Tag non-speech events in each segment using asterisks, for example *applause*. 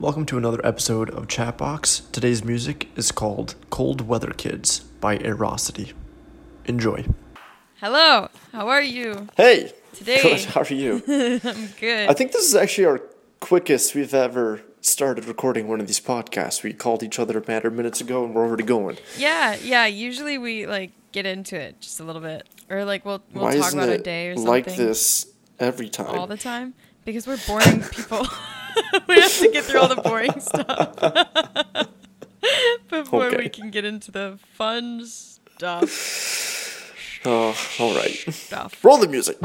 Welcome to another episode of Chatbox. Today's music is called Cold Weather Kids by Aerosity. Enjoy. Hello, how are you? Hey! Today. Good, how are you? *laughs* I'm good. I think this is actually our quickest we've ever started recording one of these podcasts. We called each other a matter of minutes ago and we're already going. yeah, yeah. Usually we like get into it just a little bit, or like we'll we'll Why talk isn't about it a day or something. like this every time? all the time because we're boring *laughs* people. *laughs* we have to get through all the boring *laughs* stuff *laughs* before we can get into the fun stuff. oh, all right. Stuff. Roll the music.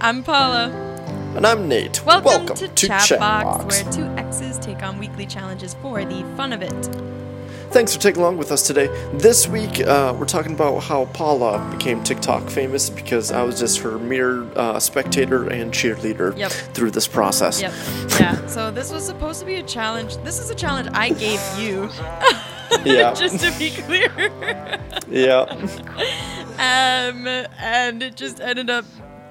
Hi, I'm Paula. And I'm Nate. Welcome, to, Chatbox, Chatbox. where two exes take on weekly challenges for the fun of it. Thanks for taking along with us today. This week, uh, we're talking about how Paula became TikTok famous because I was just her mere uh, spectator and cheerleader Yep. through this process. Yep. *laughs* Yeah. So this was supposed to be a challenge. This is a challenge I gave you. *laughs* Yeah. just to be clear. yeah. *laughs* um, and it just ended up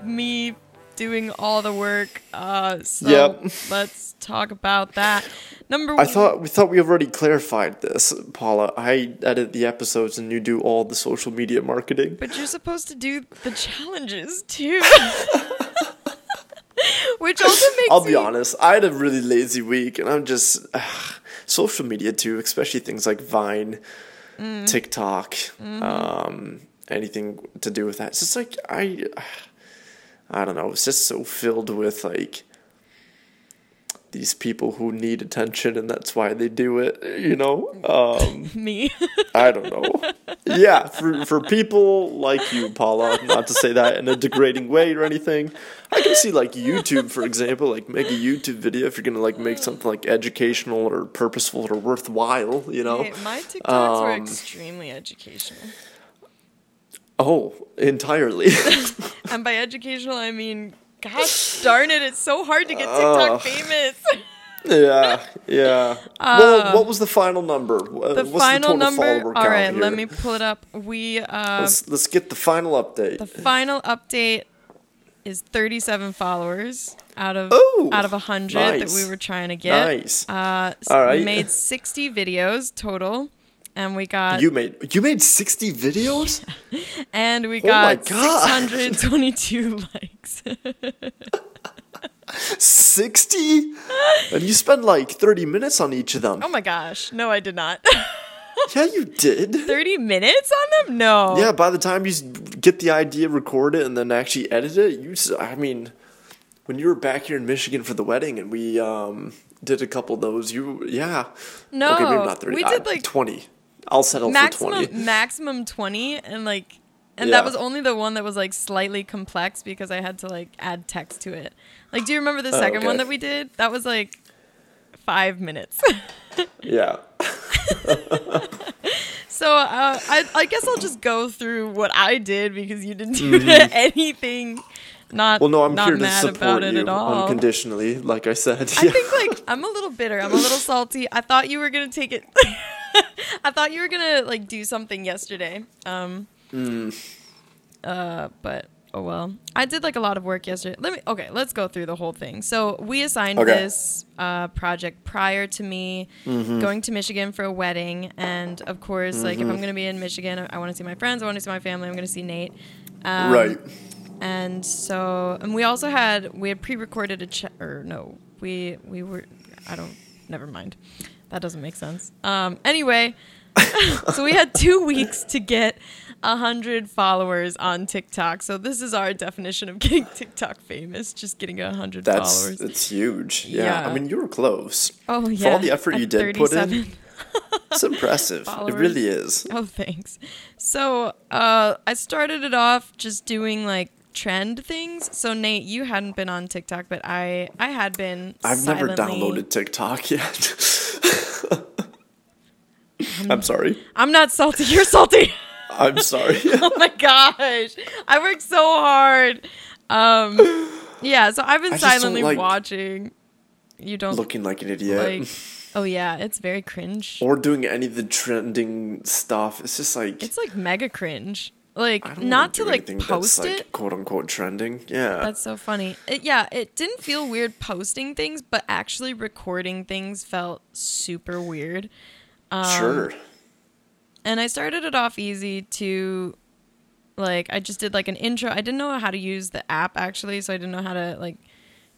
me doing all the work. Uh, so Yep. let's talk about that. Number one. I thought we thought we already clarified this, Paula. I edit the episodes and you do all the social media marketing. But you're supposed to do the challenges too. *laughs* Which also makes I'll be me- honest, I had a really lazy week and I'm just social media too, especially things like Vine, Mm. TikTok, Mm-hmm. um, anything to do with that. It's just like I I don't know, it's just so filled with like these people who need attention and that's why they do it, you know? Um *laughs* me. *laughs* I don't know. Yeah, for for people like you, Paula, not to say that in a degrading way or anything. I can see like YouTube, for example, like make a YouTube video if you're gonna like make something like educational or purposeful or worthwhile, you know. Hey, my TikToks were Um, extremely educational. Oh, entirely. *laughs* And by educational, I mean, gosh darn it, it's so hard to get TikTok Ugh. famous. *laughs* yeah, yeah. well, what was the final number? Uh, Uh, The What's final the number. All count let me pull it up. We uh, Let's let's get the final update. the final update is 37 followers out of Oh, out of 100 that we were trying to get. Nice. Uh, All We made 60 videos total, and we got you made you made sixty videos. *laughs* and we Oh got God. 622 *laughs* likes. 60 and you spent like 30 minutes on each of them oh my gosh, no, I did not. *laughs* yeah you did 30 minutes on them? No. yeah by the time you get the idea record it and then actually edit it you i mean when you were back here in michigan for the wedding and we um did a couple of those you yeah No, okay maybe not 30 we uh, did, like, 20 i'll settle for maximum 20 maximum 20 and like and Yeah. that was only the one that was like slightly complex because I had to like add text to it. Like do you remember the Oh, second one that we did? That was like 5 minutes. *laughs* yeah *laughs* so uh, I I guess I'll just go through what I did because you didn't do *laughs* anything not Mm-hmm. well no i'm not here to mad support about it you at all. unconditionally like i said I think like I'm a little bitter. I'm a little salty. I thought you were gonna take it. *laughs* I thought you were gonna like do something yesterday. Um. Mm. Uh, but oh well. I did like a lot of work yesterday. Let me. Okay, let's go through the whole thing. So we assigned Okay. this uh, project prior to me Mm-hmm. going to Michigan for a wedding, and of course, like Mm-hmm. if I'm gonna be in Michigan, I, I want to see my friends. I want to see my family. I'm gonna see Nate. Um, right and so and we also had we had pre-recorded a chat or no we we were i don't never mind that doesn't make sense um anyway *laughs* so we had two weeks to get a hundred followers on TikTok. So this is our definition of getting *laughs* TikTok famous: just getting a hundred That's followers. it's huge. Yeah. Yeah. I mean, you were close. Oh yeah, For all the effort at you did put in, *laughs* it's impressive. It really is. Oh, thanks. So, uh, I started it off just doing like trend things. So, Nate, you hadn't been on TikTok, but I, I had been. I've never downloaded TikTok yet. *laughs* I'm sorry. I'm not salty. You're salty. I'm sorry. *laughs* oh my gosh, I worked so hard. Um, yeah. So I've been silently like watching. You don't Looking like an idiot. like. Oh yeah, it's very cringe. or doing any of the trending stuff. It's just like It's like mega cringe. Like not to like post like, it. quote unquote trending. Yeah. That's so funny. It, yeah, it didn't feel weird posting things, but actually recording things felt super weird. Um, sure. And I started it off easy to like I just did like an intro. I didn't know how to use the app actually, so I didn't know how to like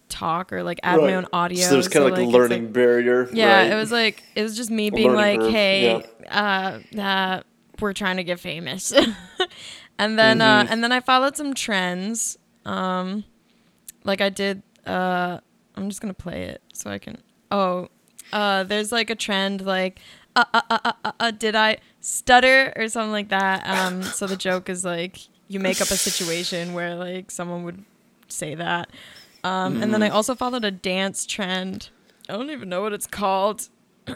talk or like add my own audio. So there's kind of like, it's, a learning barrier. yeah, right? it was like it was just me being like, curve, "Hey, uh, uh, we're trying to get famous," *laughs* *laughs* and then uh, Mm-hmm. and then I followed some trends. Um, like I did. Uh, I'm just gonna play it so I can. Oh, uh, there's like a trend like, uh, uh, uh, uh, uh, uh, did I stutter or something like that? Um, so the joke is like you make up a situation where like someone would say that. Um, and then I also followed a dance trend. I don't even know what it's called. *clears throat*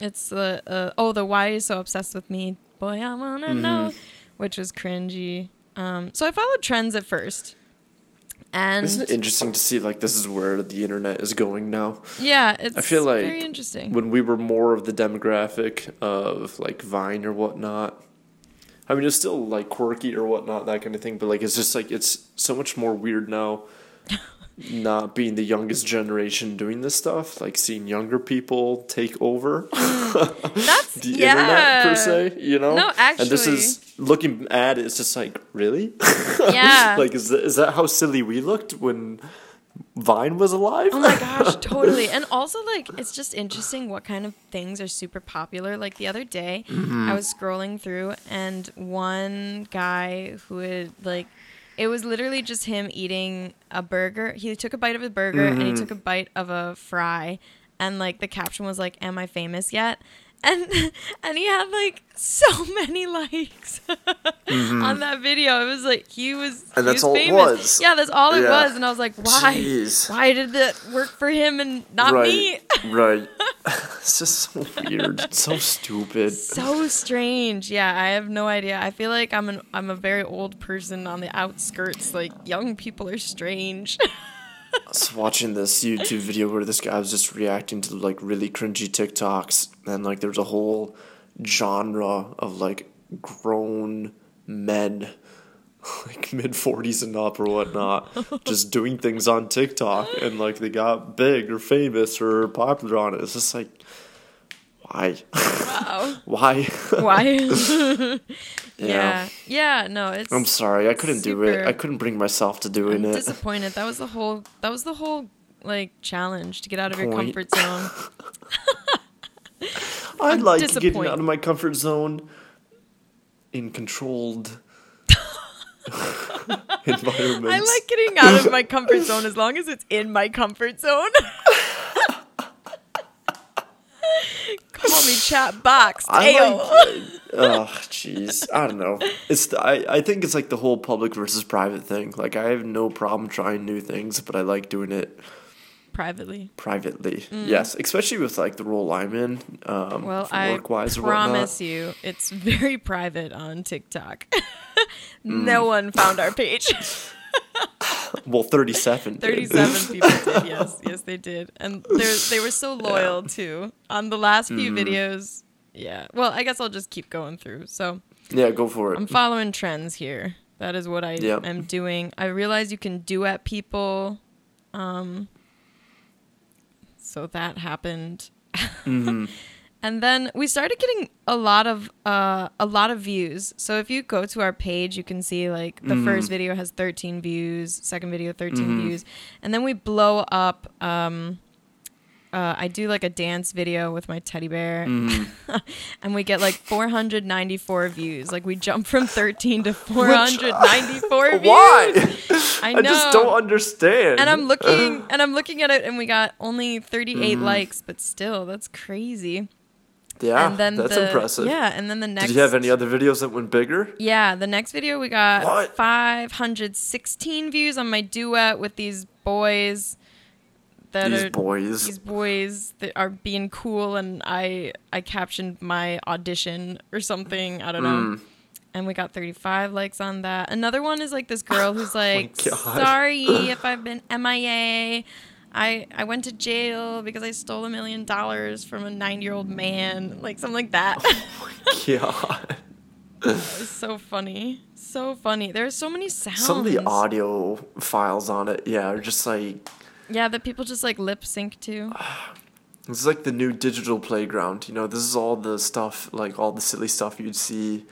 it's the uh, oh the why are you so obsessed with me, boy I wanna know, which was cringy. Um, so I followed trends at first, and Isn't it interesting to see like this is where the internet is going now? yeah, it's I feel like very interesting. when we were more of the demographic of like Vine or whatnot. I mean, it's still like quirky or whatnot, that kind of thing, but like it's just like it's so much more weird now. *laughs* not being the youngest generation doing this stuff, like seeing younger people take over *laughs* That's the yeah. internet per se, you know? No, actually. And this is looking at it, it's just like, really? Yeah. *laughs* like, is that, is that how silly we looked when Vine was alive? Oh my gosh, *laughs* totally. And also, like, it's just interesting what kind of things are super popular. Like, the other day, Mm-hmm. I was scrolling through, and one guy who had, like, it was literally just him eating a burger. He took a bite of a burger and he Mm-hmm. took a bite of a fry. And, like, the caption was, like, Am I famous yet? And *laughs* and he had like so *laughs* many likes on that video. It was like he was Mm-hmm. And he that's was all it famous. was. Yeah, that's all it Yeah. was. And I was like, why? Jeez. Why did that work for him and not me? right. *laughs* It's just so weird. It's so stupid. So strange. Yeah, I have no idea. I feel like I'm an I'm a very old person on the outskirts. Like young people are strange. I was watching this YouTube video where this guy was just reacting to like really cringy TikToks, and like there's a whole genre of like grown men, *laughs* like mid 40s and up or whatnot, *laughs* just doing things on TikTok, and like they got big or famous or popular on it. It's just like, why? wow. *laughs* why? Why? *laughs* *laughs* yeah. Yeah, no, it's I'm sorry, I couldn't do it. I couldn't bring myself to doing I'm it. disappointed. That was the whole that was the whole like challenge to get out of your comfort zone. I I'm like getting out of my comfort zone in controlled environments. I like getting out of my comfort zone as long as it's in my comfort zone. Call me chat box. I like. Oh, *laughs* jeez. I don't know. It's. The, I. I think it's like the whole public versus private thing. Like I have no problem trying new things, but I like doing it Privately. privately. Yes, especially with like the role I'm in. Um, Mm. Well, I work-wise or whatnot. promise you, it's very private on TikTok. *laughs* Mm. no one found our page. *laughs* Well, thirty-seven. did. 37 *laughs* people did. Yes, yes, they did, and they they were so loyal too. On the last few Mm-hmm. videos, yeah. Well, I guess I'll just keep going through. So Yeah, go for it. I'm following trends here. That is what I Yep. am doing. I realize you can duet people. Um, so that happened. Mm-hmm. *laughs* and then we started getting a lot of uh, a lot of views. So if you go to our page, you can see like the Mm-hmm. first video has 13 views, second video 13 views, and then we blow up um, uh, I do like a dance video with my teddy bear, Mm. *laughs* and we get like 494 views. Like we jump from 13 to 494 *laughs* views. Why? *laughs* I I, just don't understand. and I'm looking and I'm looking at it, and we got only 38 Mm. likes, but still, that's crazy. Yeah, and then that's the, impressive. Yeah, and then the next. Did you have any other videos that went bigger? Yeah, the next video we got What? 516 views on my duet with these boys that These are boys. these boys that are being cool and I I captioned my audition or something, I don't know. Mm. And we got 35 likes on that. Another one is like this girl who's *laughs* like, Oh "Sorry if I've been MIA. I I went to jail because I stole a million dollars from a 9-year-old man." Like something like that. Oh *laughs* God. It's so funny. So funny. There's so many sounds. Some of the audio files on it, yeah, are just like Yeah, that people just like lip sync to. *sighs* it's like the new digital playground. You know, this is all the stuff, like all the silly stuff you'd see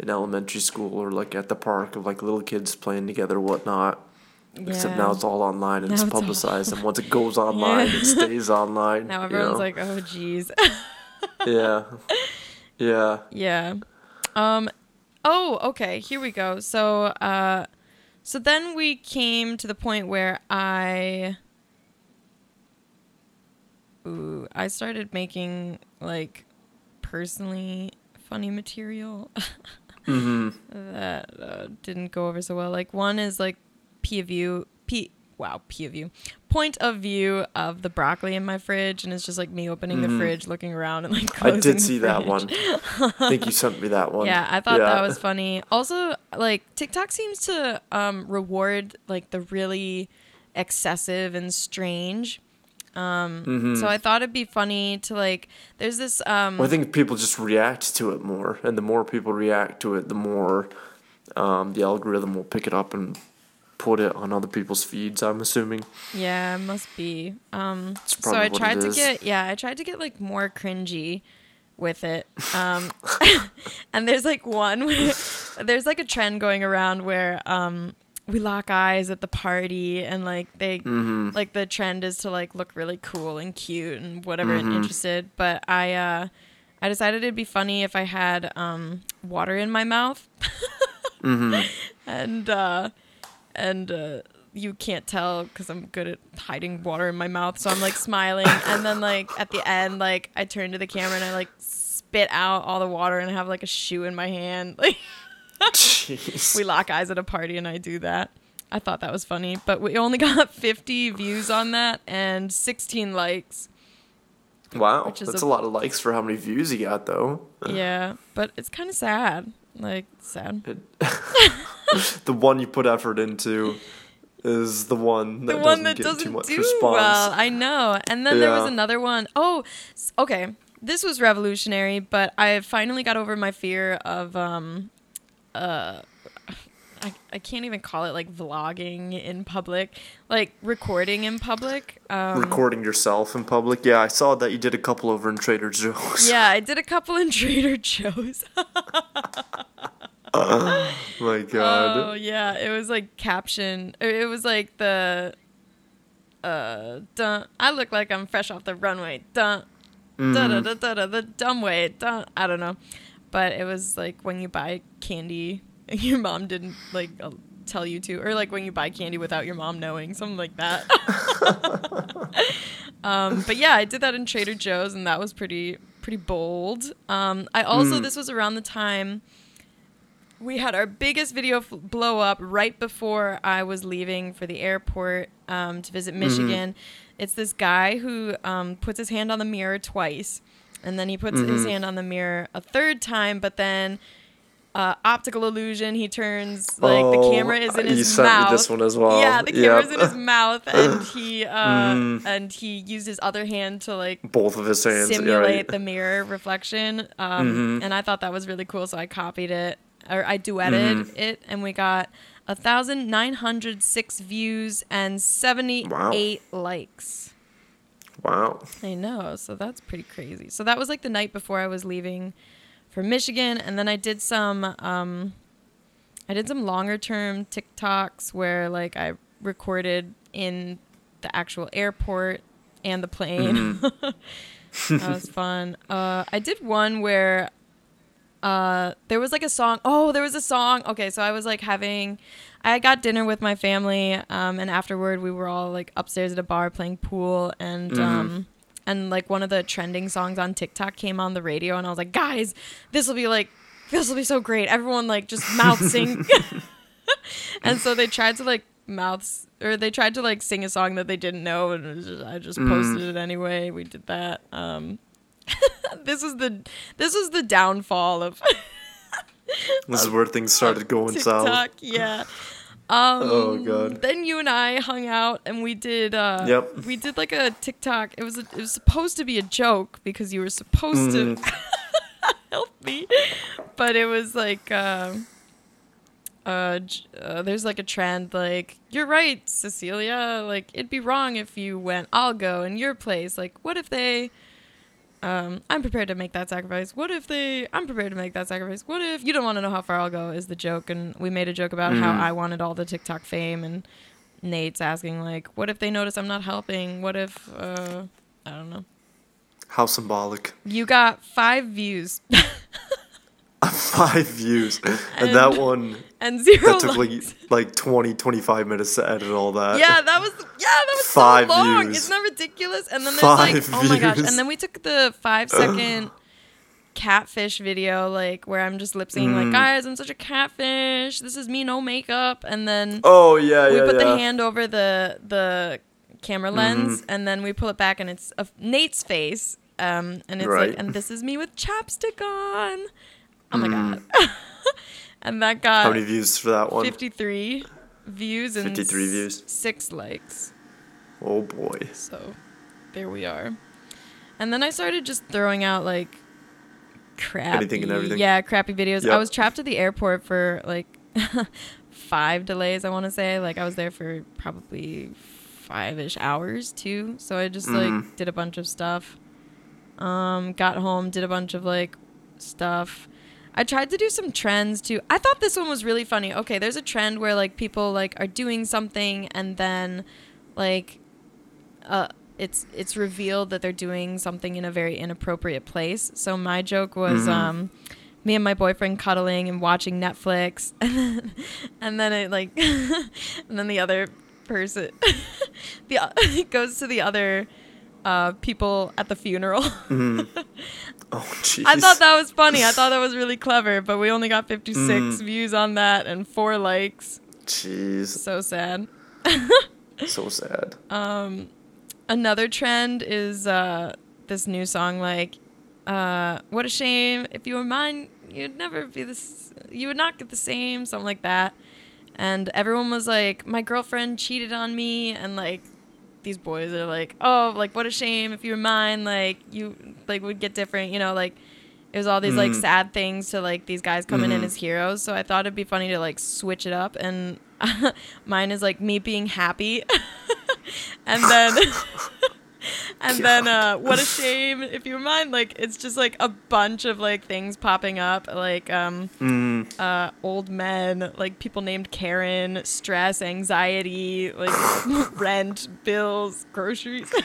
in elementary school or like at the park of like little kids playing together, whatnot. Except now it's all online and Now it's publicized, and once it *laughs* goes online, Yeah. it stays online. Now you everyone's know? like, "Oh, geez." yeah, *laughs* yeah. yeah. Um. Oh, okay. Here we go. So, uh, so then we came to the point where I. Ooh, I started making like personally funny material hmm *laughs* that uh, didn't go over so well. Like one is like P of view, P wow, P of view, point of view of the broccoli in my fridge, and it's just like me opening the Mhm. fridge, looking around, and like I did the see that one. I think you sent me that one. Yeah, I thought Yeah. that was funny. Also, like TikTok seems to um, reward like the really excessive and strange. Um, Mhm. So I thought it'd be funny to like. There's this. Um, Well, I think people just react to it more, and the more people react to it, the more um, the algorithm will pick it up and put it on other people's feeds. I'm assuming. Yeah, it must be. Um, so I tried to is. get yeah, I tried to get like more cringy with it. Um, *laughs* and there's like one where there's like a trend going around where um we lock eyes at the party and like they Mm-hmm. like the trend is to like look really cool and cute and whatever and Mhm. interested. But I uh I decided it'd be funny if I had um water in my mouth *laughs* Mm-hmm. and uh and uh you can't tell because I'm good at hiding water in my mouth, so I'm like smiling, and then like at the end, like I turn to the camera and I like spit out all the water and I have like a shoe in my hand. *laughs* Like Jeez. we lock eyes at a party and I do that. I thought that was funny, but we only *laughs* got 50 views on that and 16 likes. wow, that's a- a lot of likes for how many views you got, though. Yeah, but it's kind of sad. Like sad. It, *laughs* *laughs* the one you put effort into is the one that the doesn't that get doesn't too much do response. well. I know. And then there was another one. Oh, okay. This was revolutionary, but I finally got over my fear of um uh I, I can't even call it like vlogging in public, like recording in public. Um, Recording yourself in public. Yeah, I saw that you did a couple over in Trader *laughs* Joe's. Yeah, I did a couple in Trader *laughs* Joe's. Oh *laughs* my God. Oh yeah, it was like caption. It was like the, uh, dun. I look like I'm fresh off the runway. Dun, da da Mhm. da da da. The dumb way. Dun. I don't know, but it was like when you buy candy, and *laughs* your mom didn't like uh, tell you to, or like when you buy candy without your mom knowing, something like that. *laughs* um, but yeah, I did that in Trader Joe's, and that was pretty pretty bold. Um, I also Mm. this was around the time we had our biggest video f- blow up right before I was leaving for the airport um, to visit Michigan. It's this guy who um, puts his hand on the mirror twice, and then he puts his Mhm. hand on the mirror a third time, but then. Uh, optical illusion. He turns like the Oh, camera is in his you sent mouth. me this one as well. Yeah, the Yep. camera's in his mouth, *sighs* and he uh, Mm. and he used his other hand to like Both of his hands. yeah, simulate right. the mirror reflection. Um, Mhm. And I thought that was really cool, so I copied it or I duetted Mhm. it, and we got a thousand nine hundred six views and seventy eight likes. Wow. I know, so that's pretty crazy. So that was like the night before I was leaving for Michigan, and then I did some. Um, I did some longer term TikToks where like I recorded in the actual airport and the plane. Mm-hmm. *laughs* that was fun. Uh, I did one where uh, there was like a song. Oh, there was a song. Okay, so I was like having, I got dinner with my family, um, and afterward we were all like upstairs at a bar playing pool, and Mhm. um, and like one of the trending songs on TikTok came on the radio, and I was like, guys, this will be like, this will be so great. Everyone like just mouth sing, *laughs* *laughs* and so they tried to like mouths or they tried to like sing a song that they didn't know, and just, I just Mm. posted it anyway. We did that. Um, *laughs* this is the this is the downfall of *laughs* This is where things started going south. Yeah. *laughs* Um, Oh, God. Then you and I hung out and we did. Uh, Yep. We did like a TikTok. It was a, it was supposed to be a joke because you were supposed to Mm. help me, but it was like. Uh, uh, uh, there's like a trend like you're right cecilia like it'd be wrong if you went i'll go in your place like what if they um, I'm prepared to make that sacrifice. What if they? I'm prepared to make that sacrifice. What if you don't want to know how far I'll go? Is the joke, and we made a joke about how Mm. I wanted all the TikTok fame, and Nate's asking like, what if they notice I'm not helping? What if? Uh, I don't know. How symbolic. You got five views *laughs* *laughs* Five views. And, And- that one, and zero that took like, likes. like 20, 25 minutes to edit all that. yeah, that was yeah, that was Five so long. views. Isn't that ridiculous? And then there's Five like, oh my gosh! And then we took the five second catfish video, like where I'm just lip syncing, like Mm. guys, I'm such a catfish. This is me, no makeup. And then Oh, yeah, we yeah, put yeah. the hand over the the camera lens, Mhm. and then we pull it back, and it's of Nate's face. Um, and it's Right. like, and this is me with chapstick on. Oh my Mm. god! *laughs* and that got How many views for that one? 53 views and 53 s- views. six likes. Oh, boy. So there we are. And then I started just throwing out like crappy, Anything and everything. yeah, crappy videos. I was trapped at the airport for like *laughs* five delays. I want to say like I was there for probably five ish hours too. So I just like Mhm. did a bunch of stuff. Um, got home, did a bunch of like stuff. I tried to do some trends too. I thought this one was really funny. Okay, there's a trend where like people like are doing something and then like uh it's it's revealed that they're doing something in a very inappropriate place. So my joke was Mhm. um me and my boyfriend cuddling and watching Netflix *laughs* and then and then it like *laughs* and then the other person *laughs* the it goes to the other uh people at the funeral. Mhm. Oh, jeez. I thought that was funny. I thought that was really clever, but we only got 56 Mm. views on that and 4 likes. Jeez. So sad. So sad. Um, another trend is uh, this new song like uh, "What a shame if you were mine, you'd never be this. You would not get the same." Something like that. And everyone was like, "My girlfriend cheated on me," and like these boys are like, "Oh, like what a shame if you were mine, like you like would get different," you know, like. It was all these like Mhm. sad things to like these guys coming in Mhm. as heroes. So I thought it'd be funny to like switch it up. And *laughs* mine is like me being happy, *laughs* and then *laughs* *laughs* and then uh, what a shame if you mind. Like it's just like a bunch of like things popping up, like um Mm. uh old men, like people named Karen, stress, anxiety, like *laughs* rent, bills, groceries. *laughs*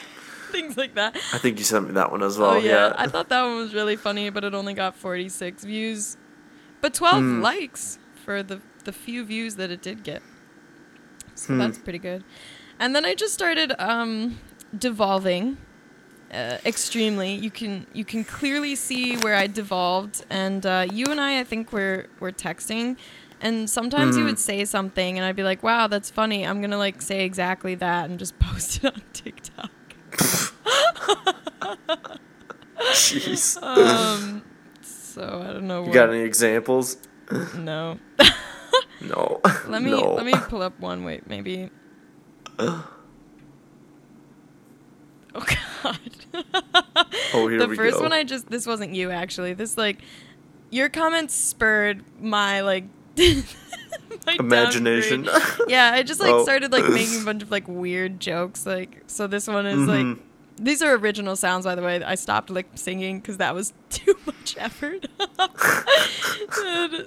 Things like that. I think you sent me that one as well. oh yeah. yeah. I thought that one was really funny, but it only got 46 views, but 12 Hmm. likes for the the few views that it did get. So Hmm. that's pretty good. And then I just started um, devolving uh, extremely. You can you can clearly see where I devolved, and uh, you and I, I think we're we're texting. And sometimes you Mhm. would say something, and I'd be like, "Wow, that's funny." I'm gonna like say exactly that and just *laughs* post it on TikTok. Jeez. *laughs* Um, so I don't know. you got any examples? No. *laughs* No. Let me no. let me pull up one. Wait, maybe. Oh *laughs* God. Oh, here the we first go. one I just this wasn't you actually. This like your comments spurred my like *laughs* my Imagination. *laughs* Yeah, I just like Oh. started like making a bunch of like weird jokes. Like so this one is like Mhm. these are original sounds by the way. I stopped like singing because that was too much effort.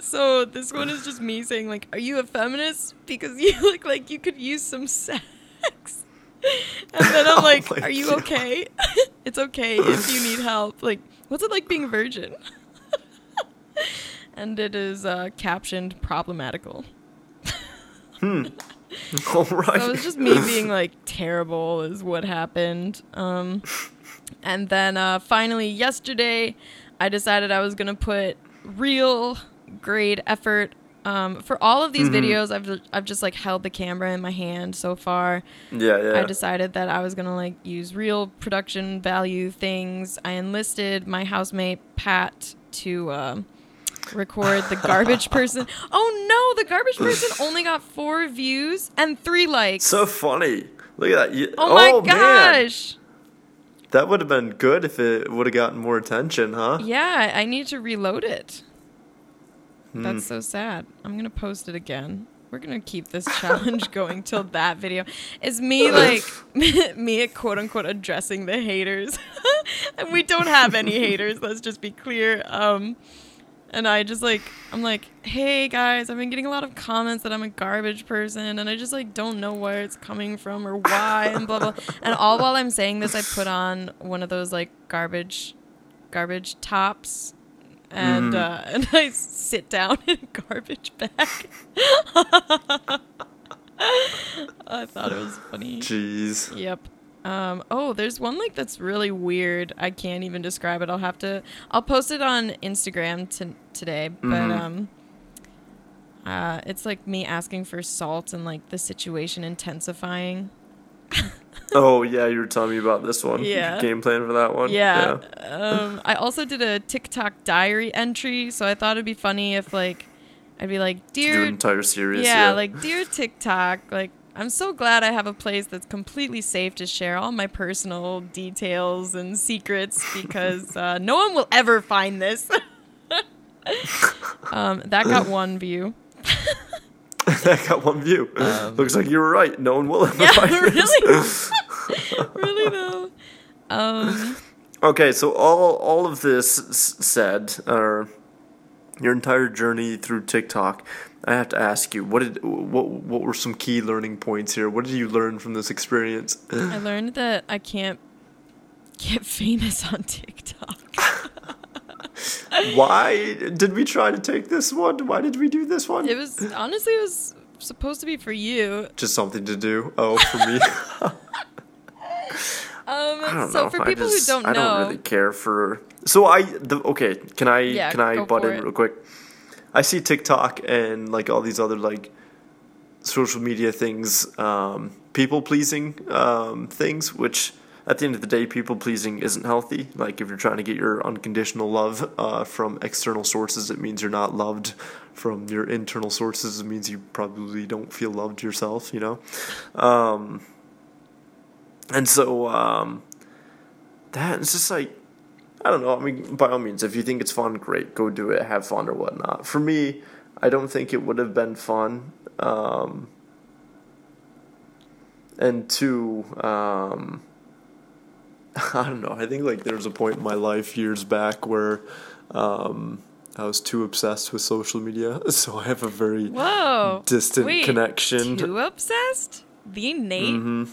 So this one is just me saying like, "Are you a feminist? Because you look like you could use some sex." *laughs* And then I'm Oh like, my "Are you God. okay? *laughs* it's okay if you need help. Like, what's it like being a virgin?" *laughs* and it is uh, captioned problematical. All right. So it was just me being like terrible is what happened. Um, and then uh, finally yesterday, I decided I was gonna put real great effort. Um, for all of these Mhm. videos, I've I've just like held the camera in my hand so far. yeah, yeah. I decided that I was gonna like use real production value things. I enlisted my housemate Pat to um, record the garbage *laughs* person. Oh no, the garbage *laughs* person only got four views and three likes. so funny. Look at that. You- oh my man. gosh! That would have been good if it would have gotten more attention, huh? Yeah, I need to reload it. Hmm. That's so sad. I'm gonna post it again. We're gonna keep this *laughs* challenge going till that video is me like *laughs* me quote unquote addressing the haters, *laughs* and we don't have any haters. Let's just be clear. Um, and I just like I'm like, hey guys, I've been getting a lot of comments that I'm a garbage person, and I just like don't know where it's coming from or why, and blah blah. And all while I'm saying this, I put on one of those like garbage, garbage tops, and Mhm. uh, *laughs* and I sit down in a garbage bag. *laughs* I thought it was funny. Jeez. Yep. Um, oh, there's one like that's really weird. I can't even describe it. I'll have to. I'll post it on Instagram to, today. But Mhm. um, uh, it's like me asking for salt and like the situation intensifying. *laughs* Oh yeah, you were telling me about this one. Yeah. Game plan for that one. Yeah. um, I also did a TikTok diary entry, so I thought it'd be funny if like I'd be like, dear entire series. yeah, Yeah. like dear TikTok, like I'm so glad I have a place that's completely safe to share all my personal details and secrets because *laughs* uh, no one will ever find this. *laughs* um, that got *laughs* one view. that got one view. Looks like you were right. No one will ever Um, Yeah, find this. *laughs* really, though. Um, Okay, so all all of this said, or your entire journey through TikTok, I have to ask you, what did what what were some key learning points here? What did you learn from this experience? I learned that I can't get famous on TikTok. *laughs* Why did we try to take this one? Why did we do this one? It was honestly it was supposed to be for you. Just something to do. Oh, for me. *laughs* Um, I don't so know. for I people just- who don't I don't really care for. So I the okay. Can I Yeah, can I butt in it. real quick? I see TikTok and like all these other like social media things, um, people pleasing um, things, which at the end of the day, people pleasing isn't healthy. Like if you're trying to get your unconditional love uh, from external sources, it means you're not loved. From your internal sources, it means you probably don't feel loved yourself. You know. Um, and so um, that it's just like I don't know. I mean, by all means, if you think it's fun, great, go do it, have fun or whatnot. For me, I don't think it would have been fun. Um, and two, um, *laughs* I don't know. I think like there was a point in my life years back where um, I was too obsessed with social media, *laughs* so I have a very whoa, distant wait, connection. Too obsessed? The Nate, hmm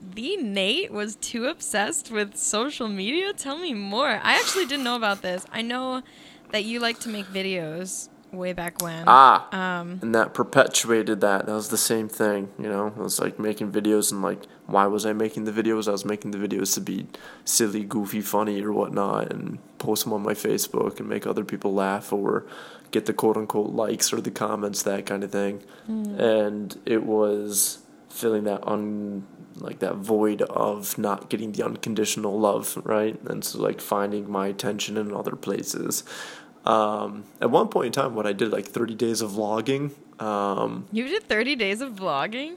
the Nate was too obsessed with social media. Tell me more. I actually didn't know about this. I know that you like to make videos way back when. Ah, Um, and that perpetuated that. That was the same thing, you know. It was like making videos, and like, why was I making the videos? I was making the videos to be silly, goofy, funny, or whatnot, and post them on my Facebook and make other people laugh or get the quote unquote likes or the comments, that kind of thing. And it was filling that un like that void of not getting the unconditional love, right? And so like finding my attention in other places. Um, at one point in time, what I did like 30 days of vlogging, um, you did 30 days of vlogging?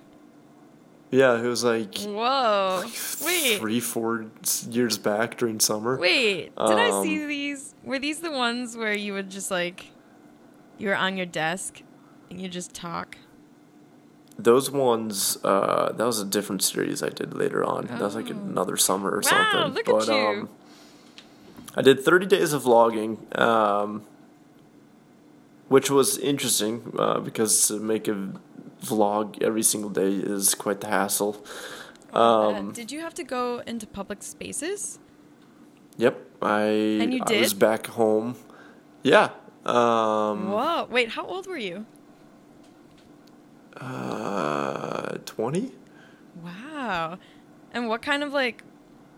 yeah, it was like Whoa. Wait. three, four years back during summer. Wait, did I see Um, these? Were these the ones where you would just like, you were on your desk and you just talk? Those ones, uh, that was a different series I did later on. That was like Oh. another summer or Wow, something. look at but you. um, I did 30 days of vlogging, um, which was interesting uh, because to make a vlog every single day is quite the hassle. Uh, Um, did you have to go into public spaces? yep, I And you I was back home. Yeah. Um, Whoa! Wait, how old were you? Uh, 20? Wow. And what kind of like,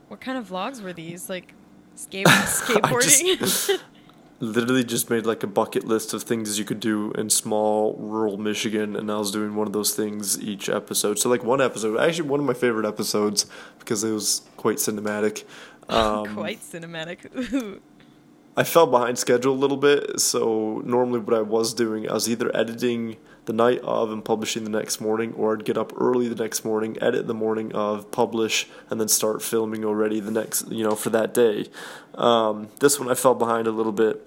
what kind of vlogs were these? Like, skate *laughs* skateboarding. *laughs* Literally just made like a bucket list of things you could do in small rural Michigan, and I was doing one of those things each episode. So like one episode, actually one of my favorite episodes because it was quite cinematic. *laughs* Um, Quite cinematic. I fell behind schedule a little bit, so normally what I was doing, I was either editing the night of and publishing the next morning, or I'd get up early the next morning, edit the morning of, publish, and then start filming already the next, you know, for that day. Um, this one I fell behind a little bit,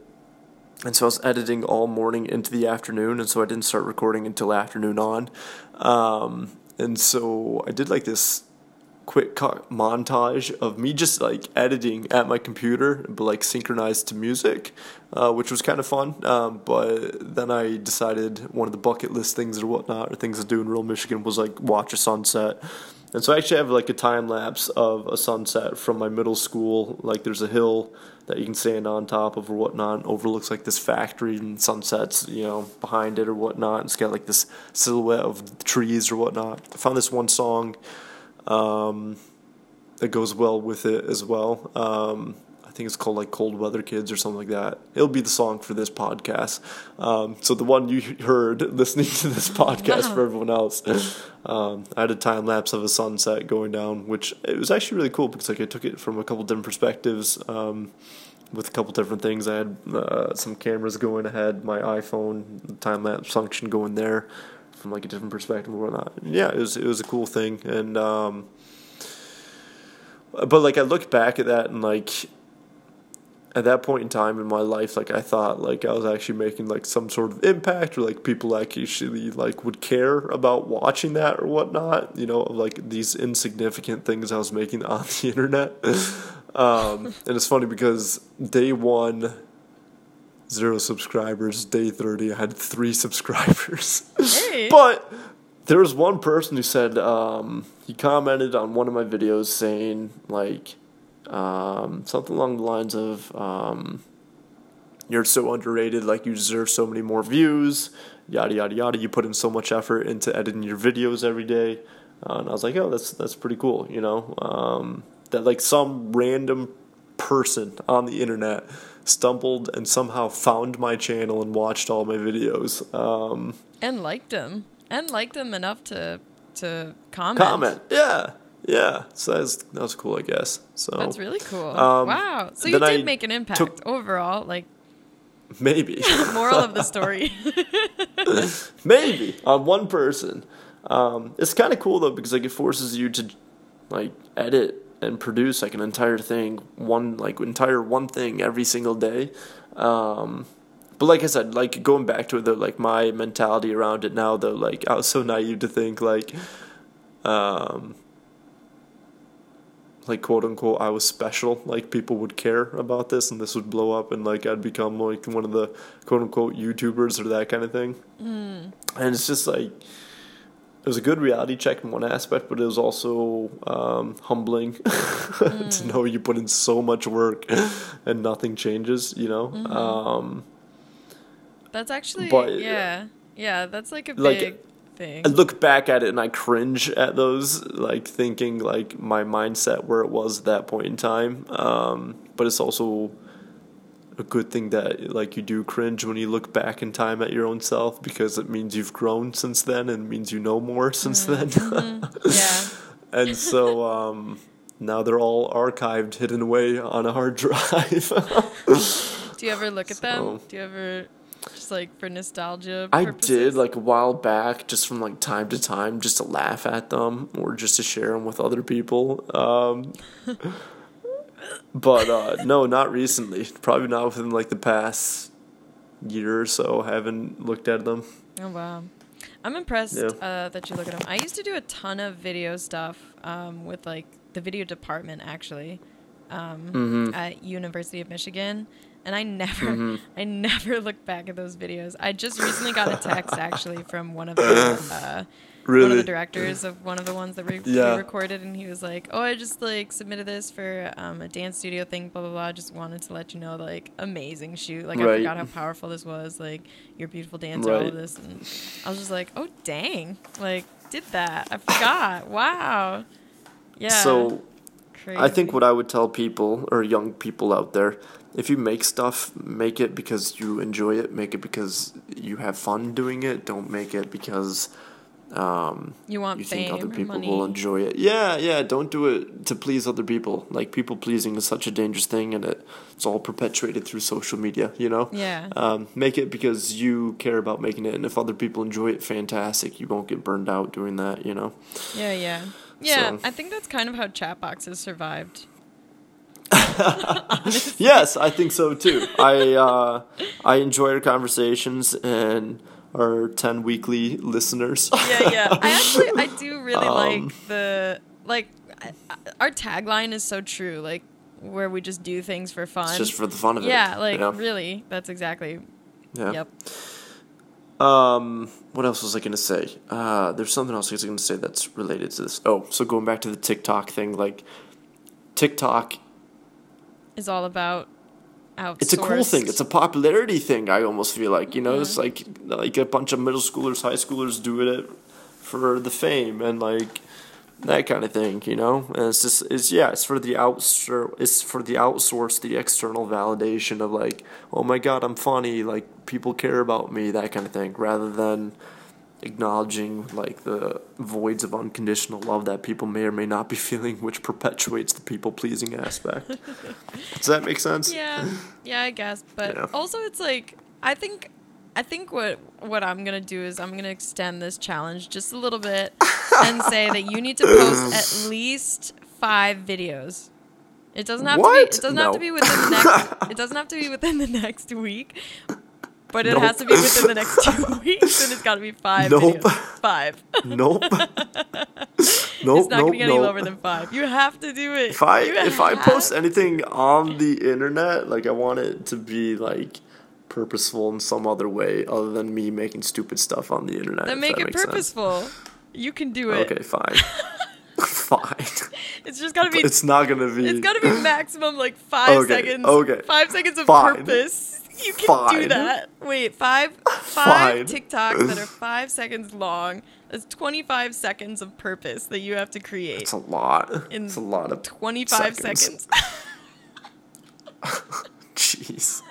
and so I was editing all morning into the afternoon, and so I didn't start recording until afternoon on. Um, and so I did like this quick cut montage of me just like editing at my computer, but like synchronized to music, uh, which was kind of fun. Um, but then I decided one of the bucket list things or whatnot, or things to do in rural Michigan, was like watch a sunset. And so I actually have like a time lapse of a sunset from my middle school. Like there's a hill that you can stand on top of or whatnot, overlooks like this factory and sunsets, you know, behind it or whatnot. It's got like this silhouette of trees or whatnot. I found this one song um, that goes well with it as well. Um, I think it's called like Cold Weather Kids or something like that. It'll be the song for this podcast. Um, so the one you heard *laughs* listening to this podcast Wow. for everyone else, um, I had a time lapse of a sunset going down, which it was actually really cool because like I took it from a couple different perspectives. Um, with a couple different things, I had uh, some cameras going ahead, my iPhone time lapse function going there, from like a different perspective or whatnot. Yeah, it was it was a cool thing, and um, but like I look back at that and like at that point in time in my life, like I thought like I was actually making like some sort of impact or like people actually like would care about watching that or whatnot. You know, like these insignificant things I was making *laughs* on the internet. *laughs* um, and it's funny because day one. Zero subscribers. Day 30, I had three *laughs* subscribers. Hey. But there was one person who said um, he commented on one of my videos saying like um, something along the lines of um, "You're so underrated. Like you deserve so many more views. Yada yada yada. You put in so much effort into editing your videos every day." Uh, and I was like, "Oh, that's that's pretty cool." You know, um, that like some random person on the internet stumbled and somehow found my channel and watched all my videos. Um, and liked them. And liked them enough to to comment. comment. Yeah, yeah. So that's that was cool, I guess. So That's really cool. Um, wow. So you did I make an impact took- overall. Like maybe, *laughs* moral of the *laughs* story. *laughs* maybe on one person. Um, it's kind of cool though because like it forces you to like edit and produce like an entire thing, one like entire one thing every single day. Um, but like I said, like going back to it though, like my mentality around it now though, like I was so naive to think like, um, like quote unquote I was special, like people would care about this and this would blow up and like I'd become like one of the quote unquote YouTubers or that kind of thing. And it's just like it was a good reality check in one aspect, but it was also um, humbling *laughs* to know you put in so much work *laughs* and nothing changes. You know, um, That's actually But- yeah. Yeah, that's like a Like, big thing. I look back at it and I cringe at those, like thinking like my mindset where it was at that point in time. Um, but it's also a good thing that like you do cringe when you look back in time at your own self because it means you've grown since then and means you know more *laughs* since then. *laughs* yeah. *laughs* and so um, now they're all archived, hidden away on a hard drive. Do you ever look at them? Do you ever just like for nostalgia I did like a while back, just from like time to time, just to laugh at them or just to share them with other people. Um, but uh, no, not recently. Probably not within like the past year or so. I haven't looked at them. Oh wow. I'm impressed Yeah. uh, that you look at them. I used to do a ton of video stuff um, with like the video department actually um, Mm-hmm. at University of Michigan, and I never, Mhm. *laughs* I never look back at those videos. I just recently got a text *laughs* actually from one of the uh, one of the directors of one of the ones that we, Yeah. we recorded, and he was like, "Oh, I just like submitted this for um, a dance studio thing, blah blah blah. Just wanted to let you know, like, amazing shoot. Like, I forgot how powerful this was. Like, you're a beautiful dancer, all Right. of this." And I was just like, "Oh, dang! Like, did that? I forgot. wow. Yeah. So crazy. I think what I would tell people or young people out there, if you make stuff, make it because you enjoy it. Make it because you have fun doing it. Don't make it because um, you want you think other people money. will enjoy it. Yeah, yeah. Don't do it to please other people. Like people pleasing is such a dangerous thing, and it, it's all perpetuated through social media. You know. Yeah. Um, make it because you care about making it, and if other people enjoy it, fantastic. You won't get burned out doing that. You know. Yeah, yeah. Yeah, So- I think that's kind of how chat boxes survived. *laughs* yes, I think so too. I uh, I enjoy our conversations and our ten weekly listeners. Yeah, yeah. I *laughs* actually I do really Um, like the like I- I- our tagline is so true, like where we just do things for fun. It's just for the fun of it. yeah, like you know? really, that's exactly. Yeah. Yep. Um, what else was I gonna say? Uh, there's something else I was gonna say that's related to this. Oh, so going back to the TikTok thing, like TikTok, Is all about outsourced. it's a cool thing. It's a popularity thing. I almost feel like you know, it's mm-hmm. like like a bunch of middle schoolers, high schoolers doing it for the fame and like that kind of thing. You know, and it's just it's yeah, it's for the outsource. It's for the outsource, the external validation of like, oh my god, I'm funny. Like people care about me, that kind of thing, rather than acknowledging like the voids of unconditional love that people may or may not be *laughs* feeling, which perpetuates the people pleasing aspect. *laughs* Does that make sense? Yeah, yeah, I guess. But Yeah. also, it's like I think, I think what what I'm gonna do is I'm gonna extend this challenge just a little bit and say that you need to post *laughs* at least five videos. It doesn't have to be. What? It doesn't have to be within the next. it doesn't have to be within the next week. But it Nope. has to be within the next *laughs* two *laughs* weeks, and it's got to be five Nope. videos. Five. Nope. *laughs* nope. it's not nope. gonna get any nope. lower than five. You have to do it. if I You if I post anything on the internet, like I want it to be like purposeful in some other way other than me making stupid stuff on the internet. then make that it makes sense. purposeful. You can do it. Okay, fine. fine. It's just gotta be. It's not gonna be. It's gotta be maximum like five Okay, seconds. okay. Five seconds of Fine. purpose. You can do that. Wait, five *laughs* five Fine. TikToks that are *laughs* five seconds long. That's twenty five seconds of purpose that you have to create. It's a lot. It's a lot of Twenty five seconds. seconds. *laughs* Jeez.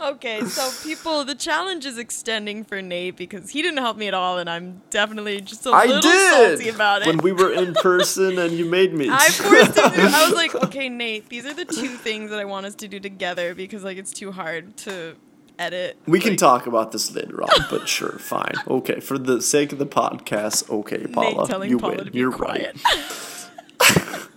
okay, so people, the challenge is extending for Nate because he didn't help me at all, and I'm definitely just a I little did salty about it. when we were in person and you made me. I forced him to. I was like, *laughs* okay, Nate, these are the two things that I want us to do together because like it's too hard to edit. We can talk about this later on, but sure, fine. Okay, for the sake of the podcast, okay, Paula, you Paula win. You're quiet. right. *laughs*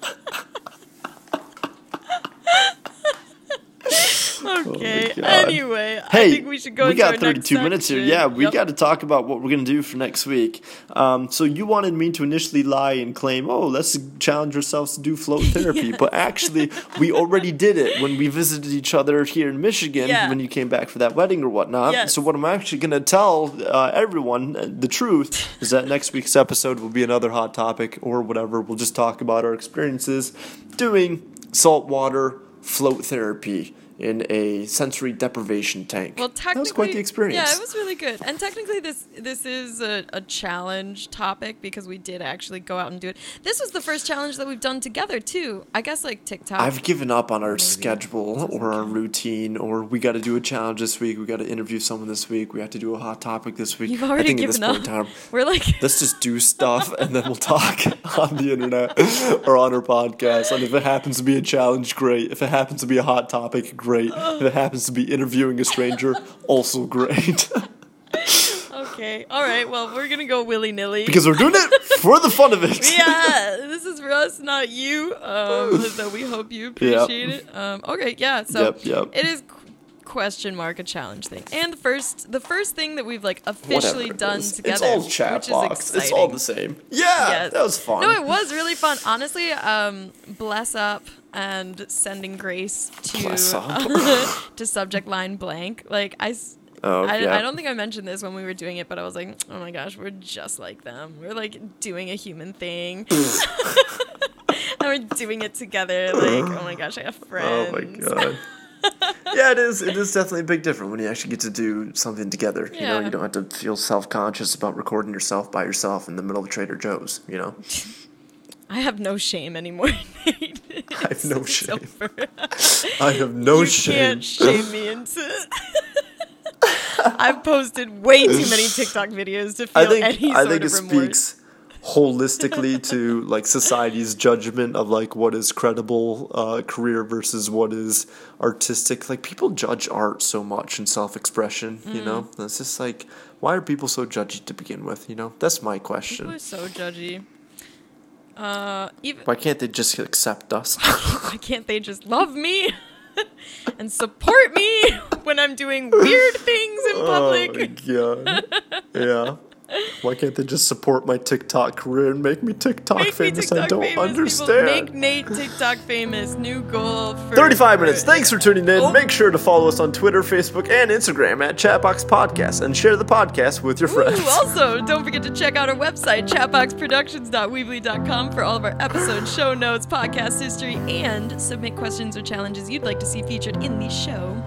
okay. God. anyway, I think we should go. we into got our next 32 minutes here. Yeah, we Yep. got to talk about what we're going to do for next week. Um, so you wanted me to initially lie and claim, oh, let's challenge ourselves to do float *laughs* therapy. But actually, we already did it when we visited each other here in Michigan Yeah. when you came back for that wedding or whatnot. Yes. So what I'm actually going to tell uh, everyone, uh, the truth, is that next week's episode will be another hot topic or whatever. We'll just talk about our experiences doing saltwater float therapy in a sensory deprivation tank. Well, technically, that was quite the experience. Yeah, it was really good. And technically, this this is a, a challenge topic because we did actually go out and do it. This was the first challenge that we've done together too. I guess like TikTok. I've given up on our Maybe. schedule or our routine, or we got to do a challenge this week. We got to interview someone this week. We have to do a hot topic this week. You've I already think at given this up. point in time, We're like, let's just do stuff and then we'll talk *laughs* on the internet or on our podcast. And if it happens to be a challenge, great. If it happens to be a hot topic, great. If it happens to be interviewing a stranger, also great. *laughs* okay, all right. Well, we're gonna go willy nilly. because we're doing it for the fun of it. yeah, *laughs* this is for us, not you. Um, *laughs* so we hope you appreciate it. Um, okay, yeah. So Yep, yep. it is question mark a challenge thing, and the first the first thing that we've like officially done is. together, It's all chat which box. It's all the same. Yeah, Yes. that was fun. No, it was really fun. Honestly, um, bless up and sending grace to *laughs* to subject line blank. Like I, Oh, I, yeah. I don't think I mentioned this when we were doing it, but I was like, oh my gosh, we're just like them. We're like doing a human thing. *laughs* *laughs* and we're doing it together. Like, oh my gosh, I have friends. Oh my god. yeah, it is. It is definitely a big difference when you actually get to do something together. You know, you don't have to feel self conscious about recording yourself by yourself in the middle of Trader Joe's. You know, I have no shame anymore. *laughs* I have no shame. I have no you shame. You can't shame me into. It. *laughs* I've posted way too many TikTok videos to feel I think any I sort think of it remorse. speaks holistically to like society's judgment of like what is credible uh, career versus what is artistic. Like people judge art so much and self expression. You know, it's just like why are people so judgy to begin with? You know, that's my People question. are so judgy. Uh, even Why can't they just accept us? *laughs* why can't they just love me *laughs* and support me *laughs* when I'm doing weird things in public? Oh my god. Yeah. Why can't they just support my TikTok career and make me TikTok Make famous? I don't famous. People understand. make Nate TikTok famous. New goal for 35 for- minutes. Thanks for tuning in. Oh. Make sure to follow us on Twitter, Facebook, and Instagram at Chatbox Podcast and share the podcast with your friends. Ooh, also, don't forget to check out our website, chatboxproductions.weebly.com, for all of our episodes, show notes, podcast history, and submit questions or challenges you'd like to see featured in the show.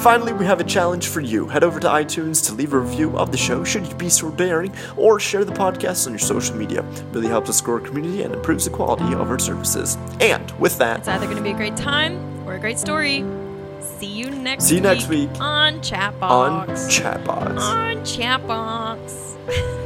Finally, we have a challenge for you. Head over to iTunes to leave a review of the show, should you be so daring, or share the podcast on your social media. It really helps us grow our community and improves the quality of our services. And with that, It's either going to be a great time or a great story. See you next See you week next week on Chatbox. on Chatbox. on Chatbox. *laughs*